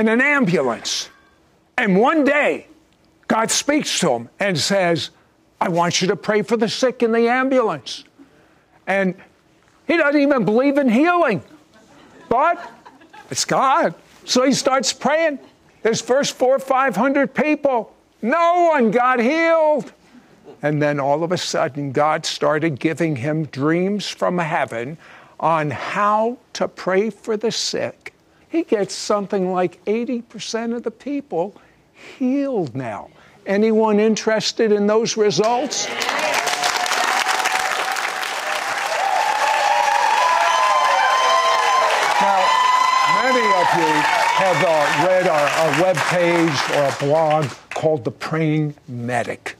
in an ambulance. And one day, God speaks to him and says, I want you to pray for the sick in the ambulance. And he doesn't even believe in healing. But it's God. So he starts praying. His first four or five hundred people, no one got healed. And then all of a sudden, God started giving him dreams from heaven on how to pray for the sick. He gets something like 80% of the people healed now. Anyone interested in those results? Now, many of you have uh, read our, our web page or a blog called The Praying Medic.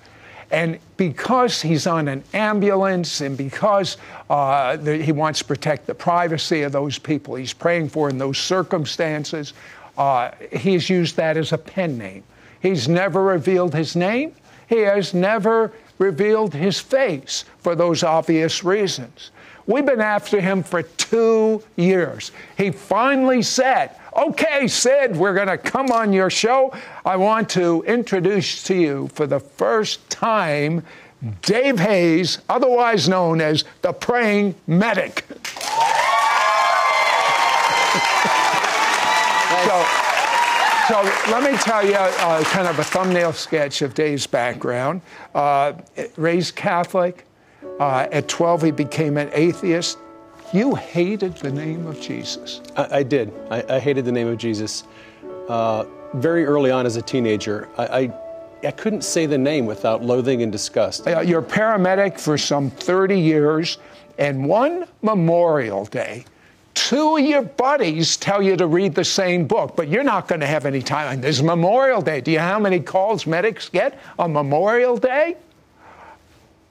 And because he's on an ambulance and because uh, the, he wants to protect the privacy of those people he's praying for in those circumstances, uh, he's used that as a pen name. He's never revealed his name, he has never revealed his face for those obvious reasons. We've been after him for two years. He finally said, Okay, Sid, we're going to come on your show. I want to introduce to you for the first time Dave Hayes, otherwise known as the Praying Medic. so, so let me tell you uh, kind of a thumbnail sketch of Dave's background. Uh, raised Catholic. Uh, at 12, he became an atheist. You hated the name of Jesus. I, I did. I, I, hated the name of Jesus. Uh, very early on as a teenager, I, I, I, couldn't say the name without loathing and disgust. Uh, you're a paramedic for some 30 years, and one Memorial Day, two of your buddies tell you to read the same book, but you're not going to have any time. There's Memorial Day. Do you know how many calls medics get on Memorial Day?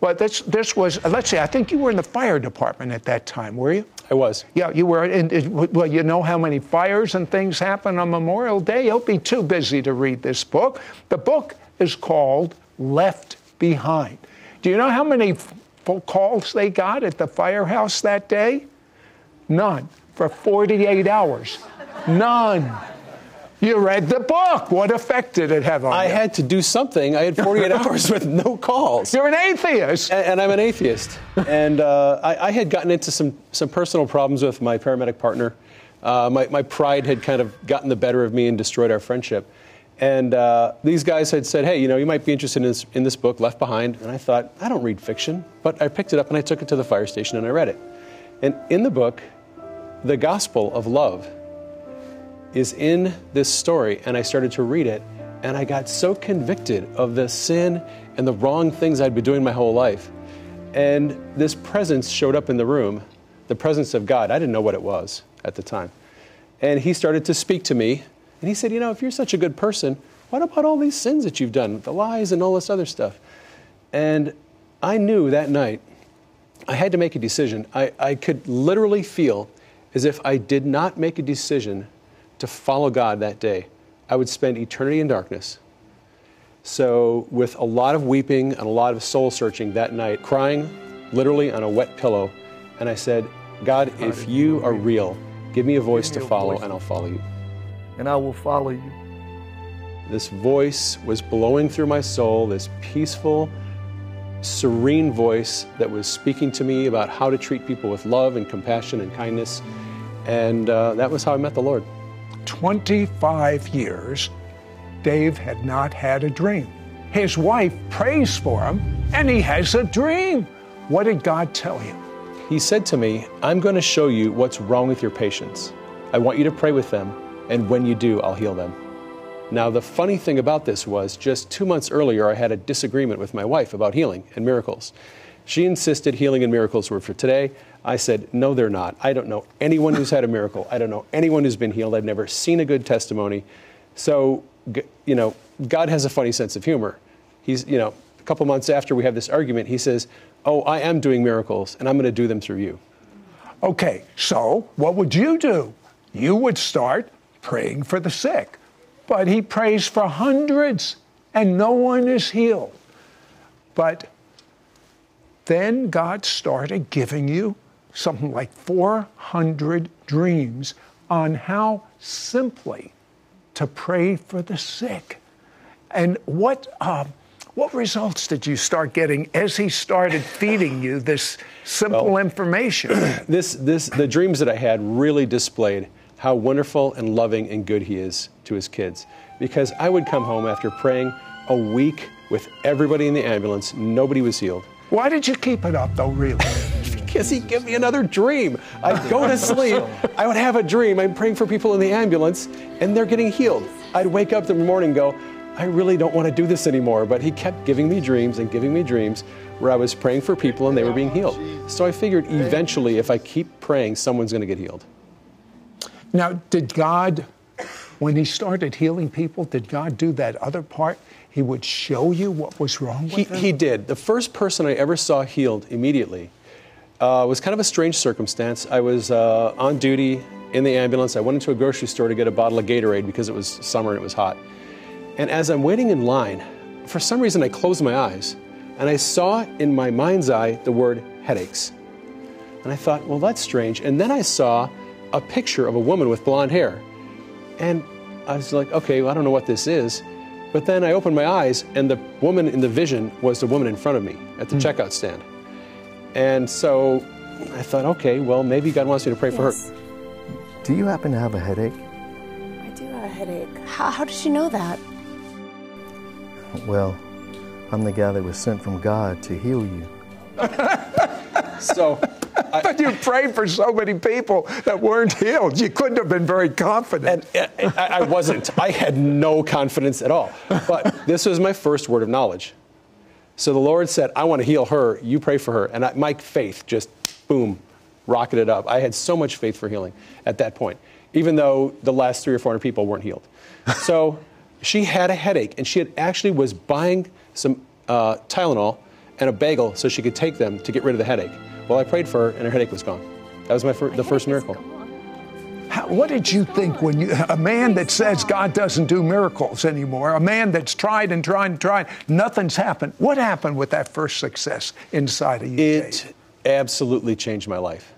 Well, this, this was, let's see, I think you were in the fire department at that time, were you? I was. Yeah, you were. In, well, you know how many fires and things happen on Memorial Day? You'll be too busy to read this book. The book is called Left Behind. Do you know how many calls they got at the firehouse that day? None. For 48 hours. None. You read the book. What effect did it have on I you? I had to do something. I had 48 hours with no calls. You're an atheist. And, and I'm an atheist. and uh, I, I, had gotten into some, some personal problems with my paramedic partner. Uh, my, my pride had kind of gotten the better of me and destroyed our friendship. And uh, these guys had said, hey, you know, you might be interested in this, in this book, Left Behind. And I thought, I don't read fiction. But I picked it up and I took it to the fire station and I read it. And in the book, the gospel of love is in this story, and I started to read it, and I got so convicted of the sin and the wrong things I'd been doing my whole life. And this presence showed up in the room, the presence of God. I didn't know what it was at the time. And he started to speak to me, and he said, You know, if you're such a good person, what about all these sins that you've done, the lies and all this other stuff? And I knew that night I had to make a decision. I, I could literally feel as if I did not make a decision to follow God that day, I would spend eternity in darkness. So, with a lot of weeping and a lot of soul searching that night, crying literally on a wet pillow, and I said, God, if you are real, give me a voice to follow, and I'll follow you. And I will follow you. This voice was blowing through my soul, this peaceful, serene voice that was speaking to me about how to treat people with love and compassion and kindness. And uh, that was how I met the Lord. 25 years Dave had not had a dream. His wife prays for him, and he has a dream. What did God tell him? He said to me, I'm going to show you what's wrong with your patients. I want you to pray with them, and when you do, I'll heal them. Now, the funny thing about this was just two months earlier, I had a disagreement with my wife about healing and miracles. She insisted healing and miracles were for today. I said, no, they're not. I don't know anyone who's had a miracle. I don't know anyone who's been healed. I've never seen a good testimony. So, you know, God has a funny sense of humor. He's, you know, a couple months after we have this argument, he says, oh, I am doing miracles and I'm going to do them through you. Okay, so what would you do? You would start praying for the sick but he prays for hundreds and no one is healed. But then God started giving you something like 400 dreams on how simply to pray for the sick. And what, uh, what results did you start getting as he started feeding you this simple well, information? This, this, the dreams that I had really displayed how wonderful and loving and good he is to his kids. Because I would come home after praying a week with everybody in the ambulance, nobody was healed. Why did you keep it up, though, really? because he'd give me another dream. I'd go to sleep, I would have a dream, I'm praying for people in the ambulance, and they're getting healed. I'd wake up in the morning and go, I really don't want to do this anymore. But he kept giving me dreams and giving me dreams where I was praying for people and they were being healed. So I figured eventually, if I keep praying, someone's going to get healed. Now, did God, when He started healing people, did God do that other part? He would show you what was wrong with he? He did. The first person I ever saw healed immediately uh, was kind of a strange circumstance. I was uh, on duty in the ambulance. I went into a grocery store to get a bottle of Gatorade because it was summer and it was hot. And as I'm waiting in line, for some reason I closed my eyes and I saw in my mind's eye the word headaches. And I thought, well, that's strange. And then I saw a picture of a woman with blonde hair. And I was like, okay, well, I don't know what this is. But then I opened my eyes, and the woman in the vision was the woman in front of me at the mm. checkout stand. And so I thought, okay, well, maybe God wants me to pray yes. for her. Do you happen to have a headache? I do have a headache. How, how did you know that? Well, I'm the guy that was sent from God to heal you. so I, but you prayed for so many people that weren't healed. You couldn't have been very confident. And, and I, I wasn't. I had no confidence at all. But this was my first word of knowledge. So the Lord said, I want to heal her. You pray for her. And I, my faith just, boom, rocketed up. I had so much faith for healing at that point, even though the last three or 400 people weren't healed. So she had a headache, and she had actually was buying some uh, Tylenol and a bagel so she could take them to get rid of the headache. Well, I prayed for her, and her headache was gone. That was my fir- the first miracle. How, what did you think when you, a man that says God doesn't do miracles anymore, a man that's tried and tried and tried, nothing's happened? What happened with that first success inside of you? It absolutely changed my life.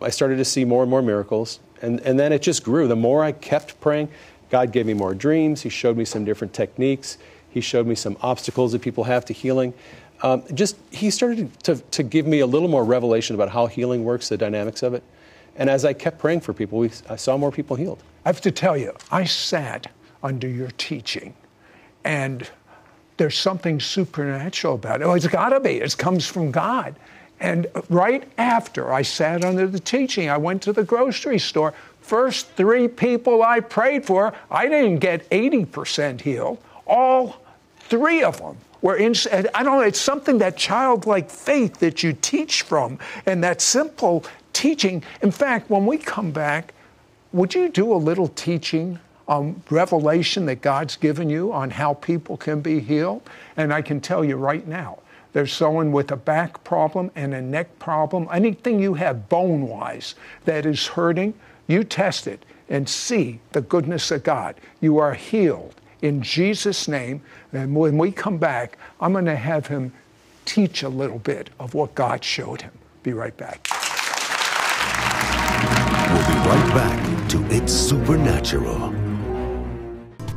I started to see more and more miracles, and, and then it just grew. The more I kept praying, God gave me more dreams. He showed me some different techniques. He showed me some obstacles that people have to healing um, just he started to, to give me a little more revelation about how healing works, the dynamics of it. And as I kept praying for people, we, I saw more people healed. I have to tell you, I sat under your teaching, and there's something supernatural about it. Oh, it's got to be. It comes from God. And right after I sat under the teaching, I went to the grocery store. First three people I prayed for, I didn't get 80% healed. All three of them where in, I don't know, it's something that childlike faith that you teach from and that simple teaching. In fact, when we come back, would you do a little teaching on revelation that God's given you on how people can be healed? And I can tell you right now, there's someone with a back problem and a neck problem, anything you have bone wise that is hurting, you test it and see the goodness of God. You are healed in Jesus' name. And when we come back, I'm going to have him teach a little bit of what God showed him. Be right back. We'll be right back to It's Supernatural.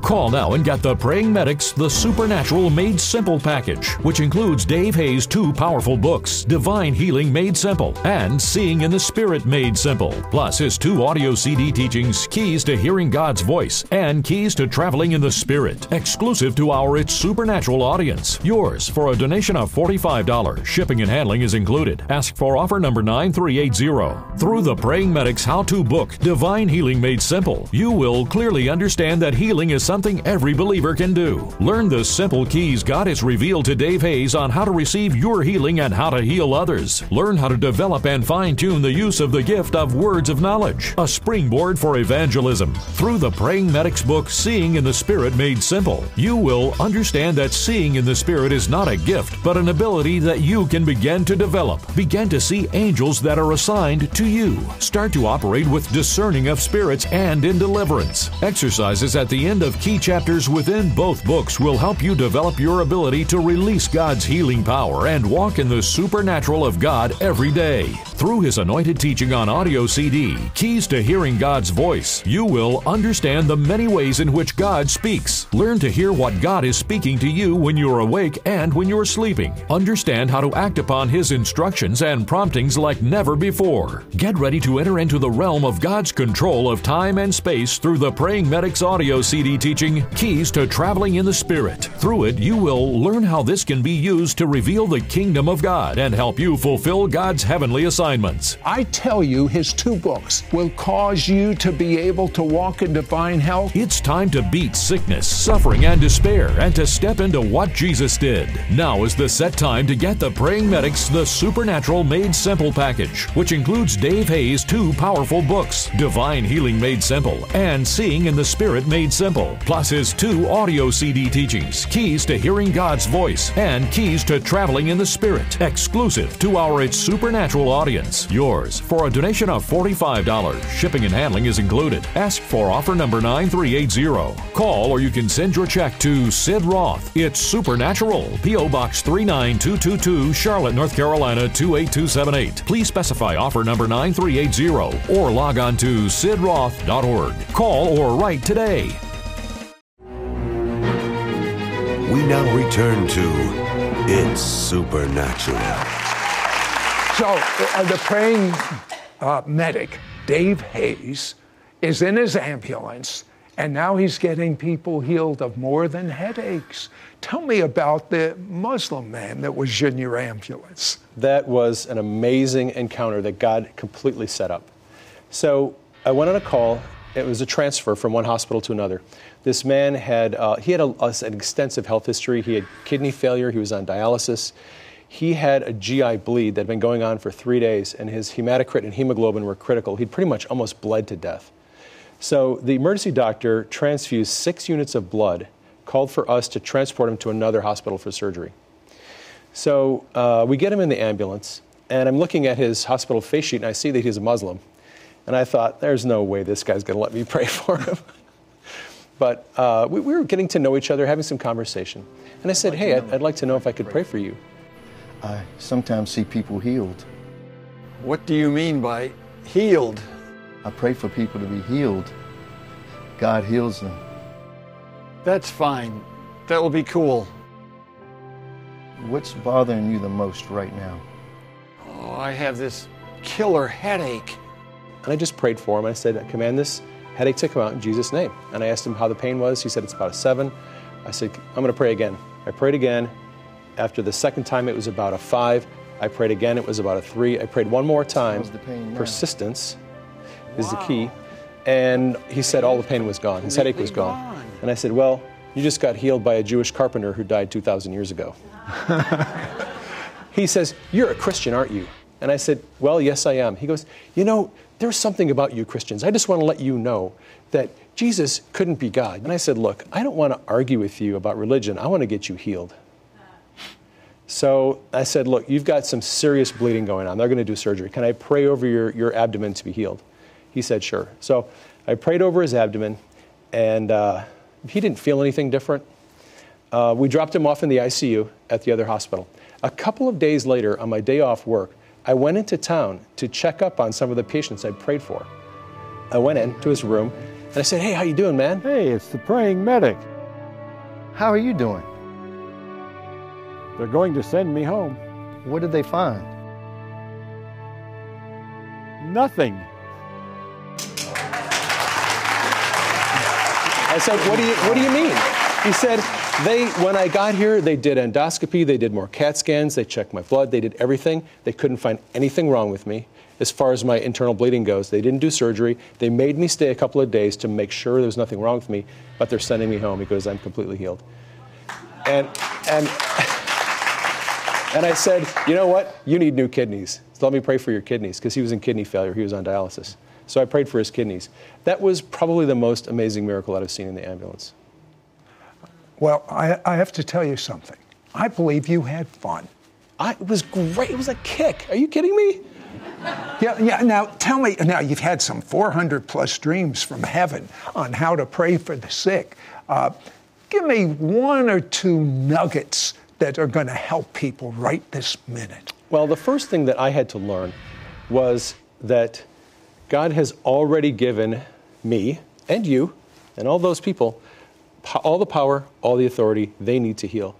Call now and get the Praying Medics The Supernatural Made Simple package, which includes Dave Hayes' two powerful books, Divine Healing Made Simple and Seeing in the Spirit Made Simple, plus his two audio CD teachings, Keys to Hearing God's Voice and Keys to Traveling in the Spirit, exclusive to our It's Supernatural audience. Yours for a donation of $45. Shipping and handling is included. Ask for offer number 9380. Through the Praying Medics How To book, Divine Healing Made Simple, you will clearly understand that healing is something every believer can do. Learn the simple keys God has revealed to Dave Hayes on how to receive your healing and how to heal others. Learn how to develop and fine tune the use of the gift of words of knowledge, a springboard for evangelism. Through the Praying Medics book, Seeing in the Spirit Made Simple, you will understand that seeing in the Spirit is not a gift, but an ability that you can begin to develop. Begin to see angels that are assigned to you. Start to operate with discerning of spirits and in deliverance. Exercises at the end of key chapters within both books will help you develop your ability to release God's healing power and walk in the supernatural of God every day. Through his anointed teaching on audio CD, Keys to Hearing God's Voice, you will understand the many ways in which God speaks. Learn to hear what God is speaking to you when you're awake and when you're sleeping. Understand how to act upon his instructions and promptings like never before. Get ready to enter into the realm of God's control of time and space through the Praying Medics audio CD teaching, Keys to Traveling in the Spirit. Through it, you will learn how this can be used to reveal the kingdom of God and help you fulfill God's heavenly assignments. I tell you, his two books will cause you to be able to walk in divine health. It's time to beat sickness, suffering, and despair and to step into what Jesus did. Now is the set time to get the Praying Medics The Supernatural Made Simple package, which includes Dave Hayes' two powerful books, Divine Healing Made Simple and Seeing in the Spirit Made Simple, plus his two audio CD teachings, Keys to Hearing God's Voice and Keys to Traveling in the Spirit, exclusive to our It's Supernatural audience. Yours for a donation of $45. Shipping and handling is included. Ask for offer number 9380. Call or you can send your check to Sid Roth. It's Supernatural, P.O. Box 39222, Charlotte, North Carolina 28278. Please specify offer number 9380 or log on to sidroth.org. Call or write today. Now return to It's Supernatural. So, uh, the praying uh, medic, Dave Hayes, is in his ambulance, and now he's getting people healed of more than headaches. Tell me about the Muslim man that was in your ambulance. That was an amazing encounter that God completely set up. So I went on a call. It was a transfer from one hospital to another. This man had uh, he had a, a- an extensive health history. He had kidney failure. He was on dialysis. He had a GI bleed that had been going on for three days, and his hematocrit and hemoglobin were critical. He'd pretty much almost bled to death. So the emergency doctor transfused six units of blood, called for us to transport him to another hospital for surgery. So uh, we get him in the ambulance, and I'm looking at his hospital face sheet, and I see that he's a Muslim. And I thought, there's no way this guy's going to let me pray for him. but uh, we, we were getting to know each other, having some conversation. And I said, hey, I'd, I'd like to know if I could pray for you. I sometimes see people healed. What do you mean by healed? I pray for people to be healed. God heals them. That's fine. That will be cool. What's bothering you the most right now? Oh, I have this killer headache. And I just prayed for him. I said, I command this headache to come out in Jesus' name. And I asked him how the pain was. He said, it's about a seven. I said, I'm going to pray again. I prayed again. After the second time, it was about a five. I prayed again. It was about a three. I prayed one more time. How's the pain now? Persistence is the key. And he said all the pain was gone. His headache was gone. And I said, Well, you just got healed by a Jewish carpenter who died 2,000 years ago. he says, You're a Christian, aren't you? And I said, Well, yes, I am. He goes, You know, there's something about you Christians. I just want to let you know that Jesus couldn't be God. And I said, Look, I don't want to argue with you about religion. I want to get you healed. So I said, Look, you've got some serious bleeding going on. They're going to do surgery. Can I pray over your, your abdomen to be healed? He said, Sure. So I prayed over his abdomen, and uh, he didn't feel anything different. Uh, we dropped him off in the ICU at the other hospital. A couple of days later, on my day off work, I went into town to check up on some of the patients I prayed for. I went into his room, And I said, Hey, how you doing, man? Hey, it's the praying medic. How are you doing? They're going to send me home. What did they find? Nothing. I said, what do you What do you mean? He said, they when I got here, they did endoscopy, they did more CAT scans, they checked my blood, they did everything. They couldn't find anything wrong with me as far as my internal bleeding goes. They didn't do surgery. They made me stay a couple of days to make sure there was nothing wrong with me, but they're sending me home because I'm completely healed. And and and I said, you know what? You need new kidneys. So let me pray for your kidneys because he was in kidney failure. He was on dialysis. So I prayed for his kidneys. That was probably the most amazing miracle that I've seen in the ambulance. Well, I, I have to tell you something. I believe you had fun. I, it was great. It was a kick. Are you kidding me? Yeah, yeah. Now tell me. Now you've had some 400 plus dreams from heaven on how to pray for the sick. Uh, give me one or two nuggets that are going to help people right this minute. Well, the first thing that I had to learn was that God has already given me and you and all those people all the power, all the authority they need to heal.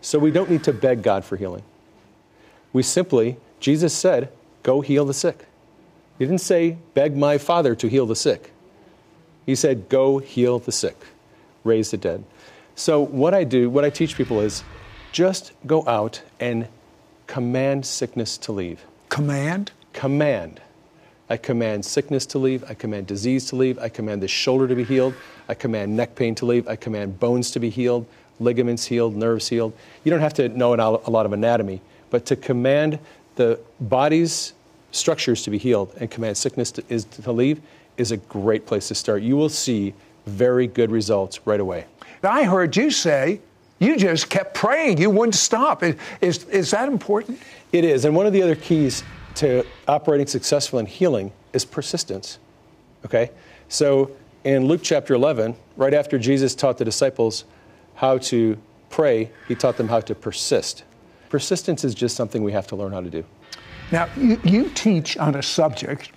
So we don't need to beg God for healing. We simply, Jesus said, go heal the sick. He didn't say, beg my Father to heal the sick. He said, go heal the sick, raise the dead. So what I do, what I teach people is just go out and command sickness to leave. Command? Command. I command sickness to leave. I command disease to leave. I command the shoulder to be healed. I command neck pain to leave. I command bones to be healed, ligaments healed, nerves healed. You don't have to know a lot of anatomy, but to command the body's structures to be healed and command sickness to, is to leave is a great place to start. You will see very good results right away. I heard you say you just kept praying. You wouldn't stop. Is, is that important? It is. And one of the other keys to operating successful in healing is persistence. Okay? So in Luke chapter 11, right after Jesus taught the disciples how to pray, he taught them how to persist. Persistence is just something we have to learn how to do. Now, you, you teach on a subject.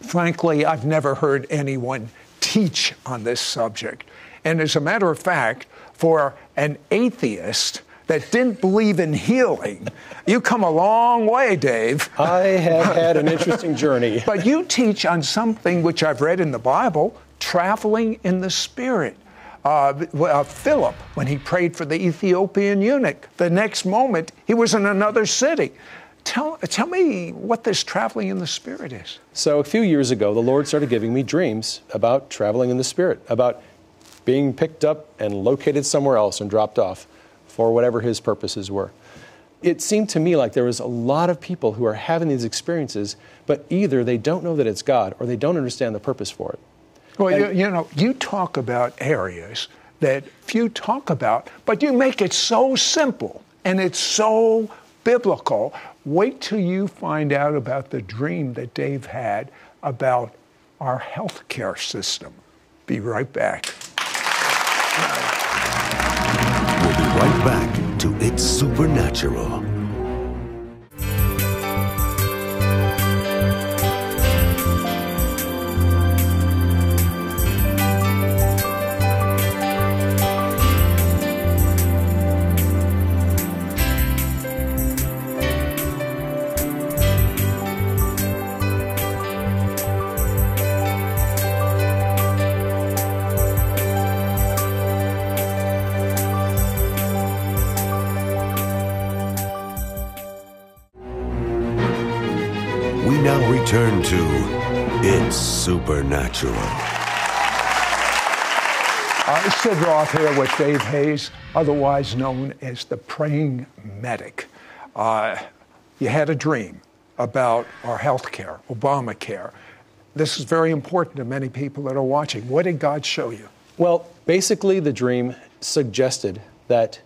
Frankly, I've never heard anyone teach on this subject. And as a matter of fact, for an atheist, that didn't believe in healing. You come a long way, Dave. I have had an interesting journey. but you teach on something which I've read in the Bible traveling in the Spirit. Uh, uh, Philip, when he prayed for the Ethiopian eunuch, the next moment he was in another city. Tell, tell me what this traveling in the Spirit is. So, a few years ago, the Lord started giving me dreams about traveling in the Spirit, about being picked up and located somewhere else and dropped off for whatever his purposes were. It seemed to me like there was a lot of people who are having these experiences, but either they don't know that it's God or they don't understand the purpose for it. Well, and, you, you know, you talk about areas that few talk about, but you make it so simple and it's so biblical. Wait till you find out about the dream that Dave had about our healthcare system. Be right back We'll be right back to It's Supernatural. Return to It's Supernatural. Uh, Sid Roth here with Dave Hayes, otherwise known as the Praying Medic. Uh, you had a dream about our health care, Obamacare. This is very important to many people that are watching. What did God show you? Well, basically, the dream suggested that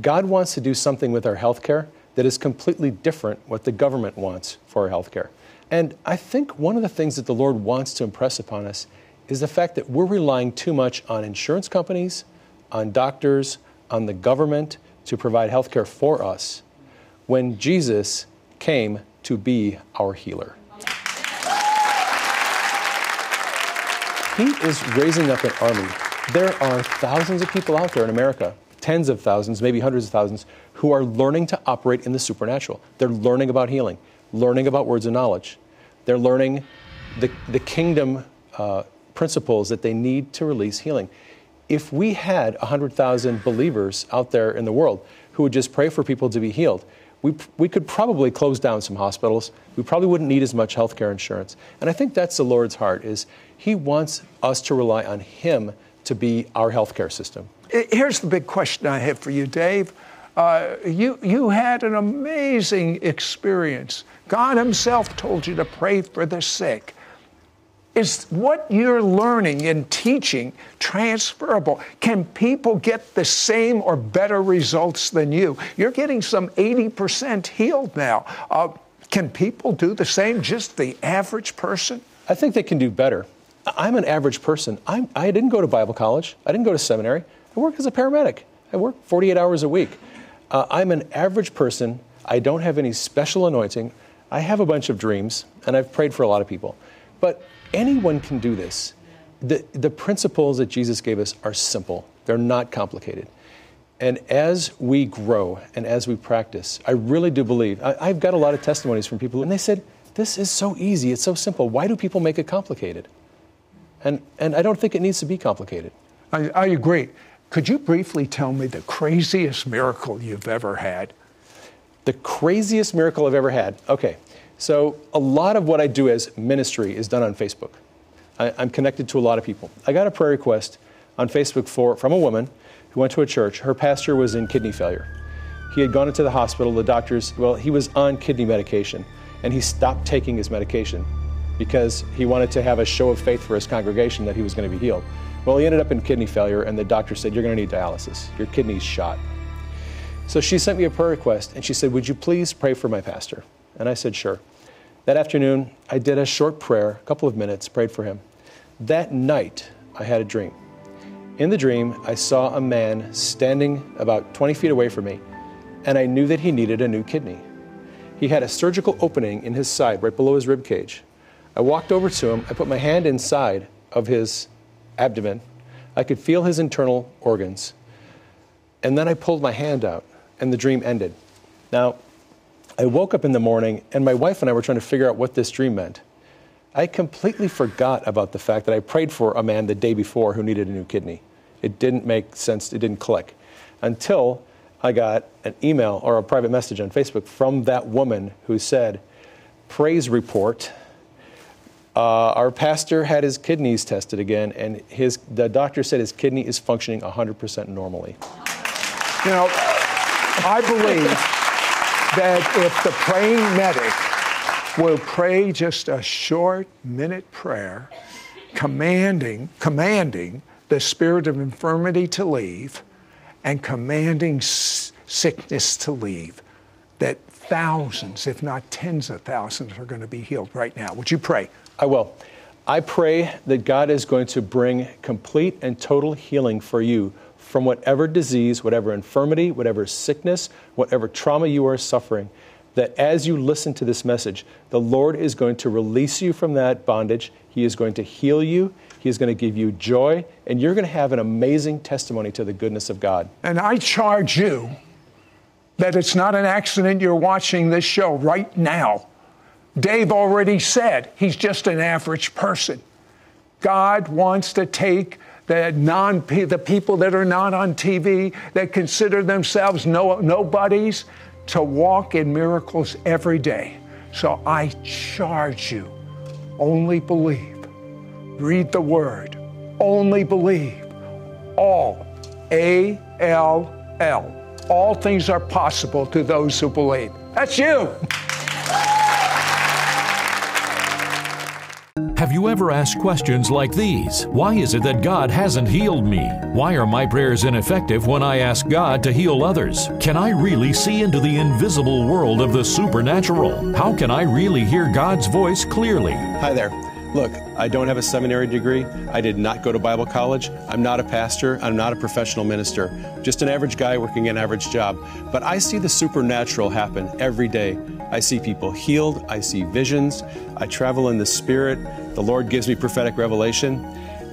God wants to do something with our health care that is completely different what the government wants for our health care. And I think one of the things that the Lord wants to impress upon us is the fact that we're relying too much on insurance companies, on doctors, on the government to provide health care for us when Jesus came to be our healer. He is raising up an army. There are thousands of people out there in America, tens of thousands, maybe hundreds of thousands, who are learning to operate in the supernatural. They're learning about healing, learning about words of knowledge. They're learning the, the kingdom uh, principles that they need to release healing. If we had 100,000 believers out there in the world who would just pray for people to be healed, we, we could probably close down some hospitals. We probably wouldn't need as much health care insurance. And I think that's the Lord's heart is he wants us to rely on him to be our health care system. Here's the big question I have for you, Dave. Uh, you, you had an amazing experience. God Himself told you to pray for the sick. Is what you're learning and teaching transferable? Can people get the same or better results than you? You're getting some 80% healed now. Uh, can people do the same, just the average person? I think they can do better. I'm an average person. I'm, I didn't go to Bible college, I didn't go to seminary. I work as a paramedic, I work 48 hours a week. Uh, I'm an average person. I don't have any special anointing. I have a bunch of dreams, and I've prayed for a lot of people. But anyone can do this. The, the principles that Jesus gave us are simple, they're not complicated. And as we grow and as we practice, I really do believe, I, have got a lot of testimonies from people, and they said, This is so easy, it's so simple. Why do people make it complicated? And, and I don't think it needs to be complicated. I, I agree. Could you briefly tell me the craziest miracle you've ever had? The craziest miracle I've ever had. Okay. So, a lot of what I do as ministry is done on Facebook. I, am connected to a lot of people. I got a prayer request on Facebook for, from a woman who went to a church. Her pastor was in kidney failure. He had gone into the hospital. The doctors, well, he was on kidney medication, and he stopped taking his medication because he wanted to have a show of faith for his congregation that he was going to be healed. Well, he ended up in kidney failure, and the doctor said, You're going to need dialysis. Your kidney's shot. So she sent me a prayer request, and she said, Would you please pray for my pastor? And I said, Sure. That afternoon, I did a short prayer, a couple of minutes, prayed for him. That night, I had a dream. In the dream, I saw a man standing about 20 feet away from me, and I knew that he needed a new kidney. He had a surgical opening in his side, right below his rib cage. I walked over to him, I put my hand inside of his abdomen. I could feel his internal organs. And then I pulled my hand out, and the dream ended. Now, I woke up in the morning, and my wife and I were trying to figure out what this dream meant. I completely forgot about the fact that I prayed for a man the day before who needed a new kidney. It didn't make sense, it didn't click until I got an email or a private message on Facebook from that woman who said, Praise report. Uh, our pastor had his kidneys tested again, and his, the doctor said his kidney is functioning 100% normally. You know, I believe that if the praying medic will pray just a short minute prayer, commanding, commanding the spirit of infirmity to leave and commanding s- sickness to leave, that thousands, if not tens of thousands, are going to be healed right now. Would you pray? I will. I pray that God is going to bring complete and total healing for you from whatever disease, whatever infirmity, whatever sickness, whatever trauma you are suffering. That as you listen to this message, the Lord is going to release you from that bondage. He is going to heal you. He is going to give you joy, and you're going to have an amazing testimony to the goodness of God. And I charge you that it's not an accident you're watching this show right now. Dave already said he's just an average person. God wants to take the non the people that are not on TV that consider themselves no, nobodies to walk in miracles every day. So I charge you, only believe. Read the word. Only believe. All A L L. All things are possible to those who believe. That's you. You ever asked questions like these? Why is it that God hasn't healed me? Why are my prayers ineffective when I ask God to heal others? Can I really see into the invisible world of the supernatural? How can I really hear God's voice clearly? Hi there. Look, I don't have a seminary degree. I did not go to Bible college. I'm not a pastor. I'm not a professional minister. Just an average guy working an average job. But I see the supernatural happen every day. I see people healed. I see visions. I travel in the Spirit. The Lord gives me prophetic revelation.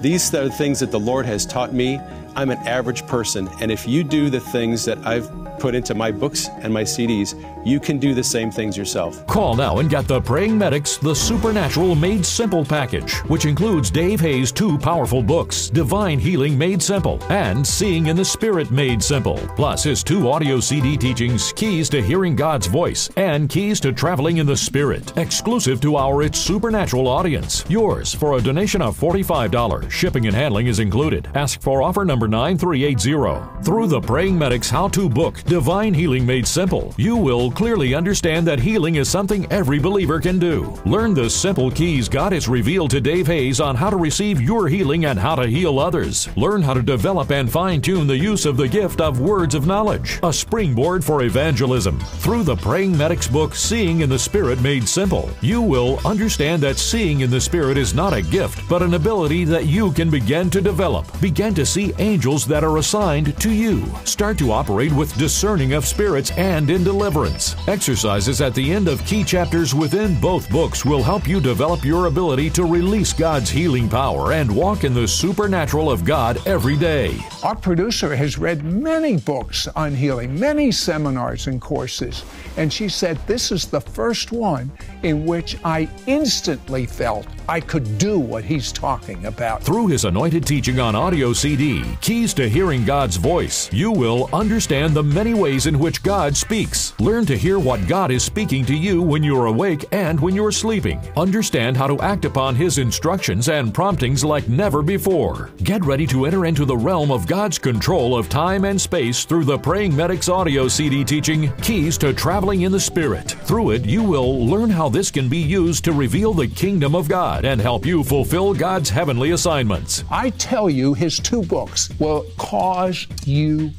These are the things that the Lord has taught me. I'm an average person, and if you do the things that I've put into my books and my CDs, you can do the same things yourself. Call now and get the Praying Medics The Supernatural Made Simple package, which includes Dave Hayes' two powerful books, Divine Healing Made Simple and Seeing in the Spirit Made Simple, plus his two audio CD teachings, Keys to Hearing God's Voice and Keys to Traveling in the Spirit, exclusive to our It's Supernatural audience. Yours for a donation of $45. Shipping and handling is included. Ask for offer number 9380. Through the Praying Medics How To book, Divine Healing Made Simple, you will clearly understand that healing is something every believer can do. Learn the simple keys God has revealed to Dave Hayes on how to receive your healing and how to heal others. Learn how to develop and fine tune the use of the gift of words of knowledge, a springboard for evangelism. Through the Praying Medics book, Seeing in the Spirit Made Simple, you will understand that seeing in the Spirit is not a gift, but an ability that you can begin to develop. Begin to see angels that are assigned to you. Start to operate with discerning of spirits and in deliverance. Exercises at the end of key chapters within both books will help you develop your ability to release God's healing power and walk in the supernatural of God every day. Our producer has read many books on healing, many seminars and courses, and she said this is the first one in which I instantly felt I could do what he's talking about. Through his anointed teaching on audio CD, Keys to Hearing God's Voice, you will understand the many ways in which God speaks. Learn to hear what God is speaking to you when you're awake and when you're sleeping. Understand how to act upon his instructions and promptings like never before. Get ready to enter into the realm of God's control of time and space through the Praying Medics audio CD teaching, Keys to Traveling in the Spirit. Through it, you will learn how this can be used to reveal the kingdom of God and help you fulfill God's heavenly assignments. I tell you, his two books will cause you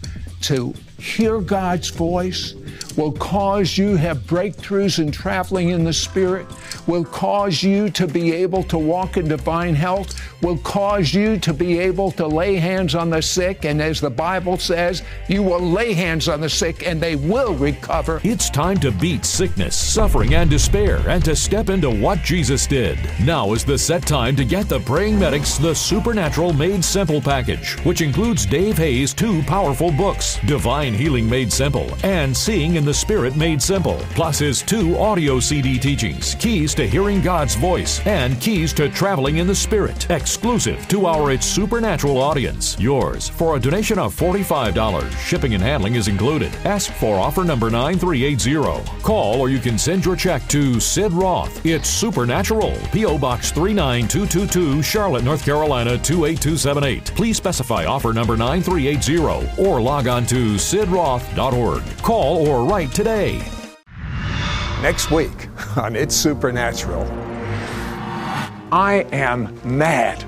to hear God's voice, will cause you have breakthroughs in traveling in the Spirit, will cause you to be able to walk in divine health, will cause you to be able to lay hands on the sick, and as the Bible says, you will lay hands on the sick and they will recover. It's time to beat sickness, suffering, and despair and to step into what Jesus did. Now is the set time to get the Praying Medics The Supernatural Made Simple package, which includes Dave Hayes' two powerful books, Divine Healing Made Simple and Seeing in the Spirit Made Simple, plus his two audio CD teachings, Keys to Hearing God's Voice and Keys to Traveling in the Spirit, exclusive to our It's Supernatural audience. Yours for a donation of $45. Shipping and handling is included. Ask for offer number 9380. Call or you can send your check to Sid Roth. It's Supernatural, P.O. Box 39222, Charlotte, North Carolina 28278. Please specify offer number 9380 or log on to sidroth.org. Call or write today. Next week on It's Supernatural, I am mad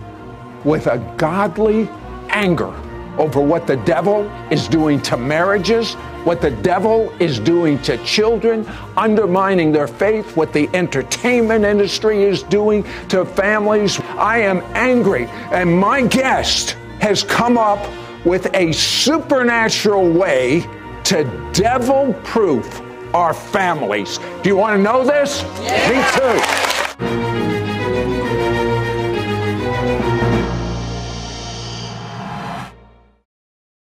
with a godly anger over what the devil is doing to marriages, what the devil is doing to children, undermining their faith, what the entertainment industry is doing to families. I am angry, and my guest has come up with a supernatural way to devil proof our families. Do you want to know this? Me too.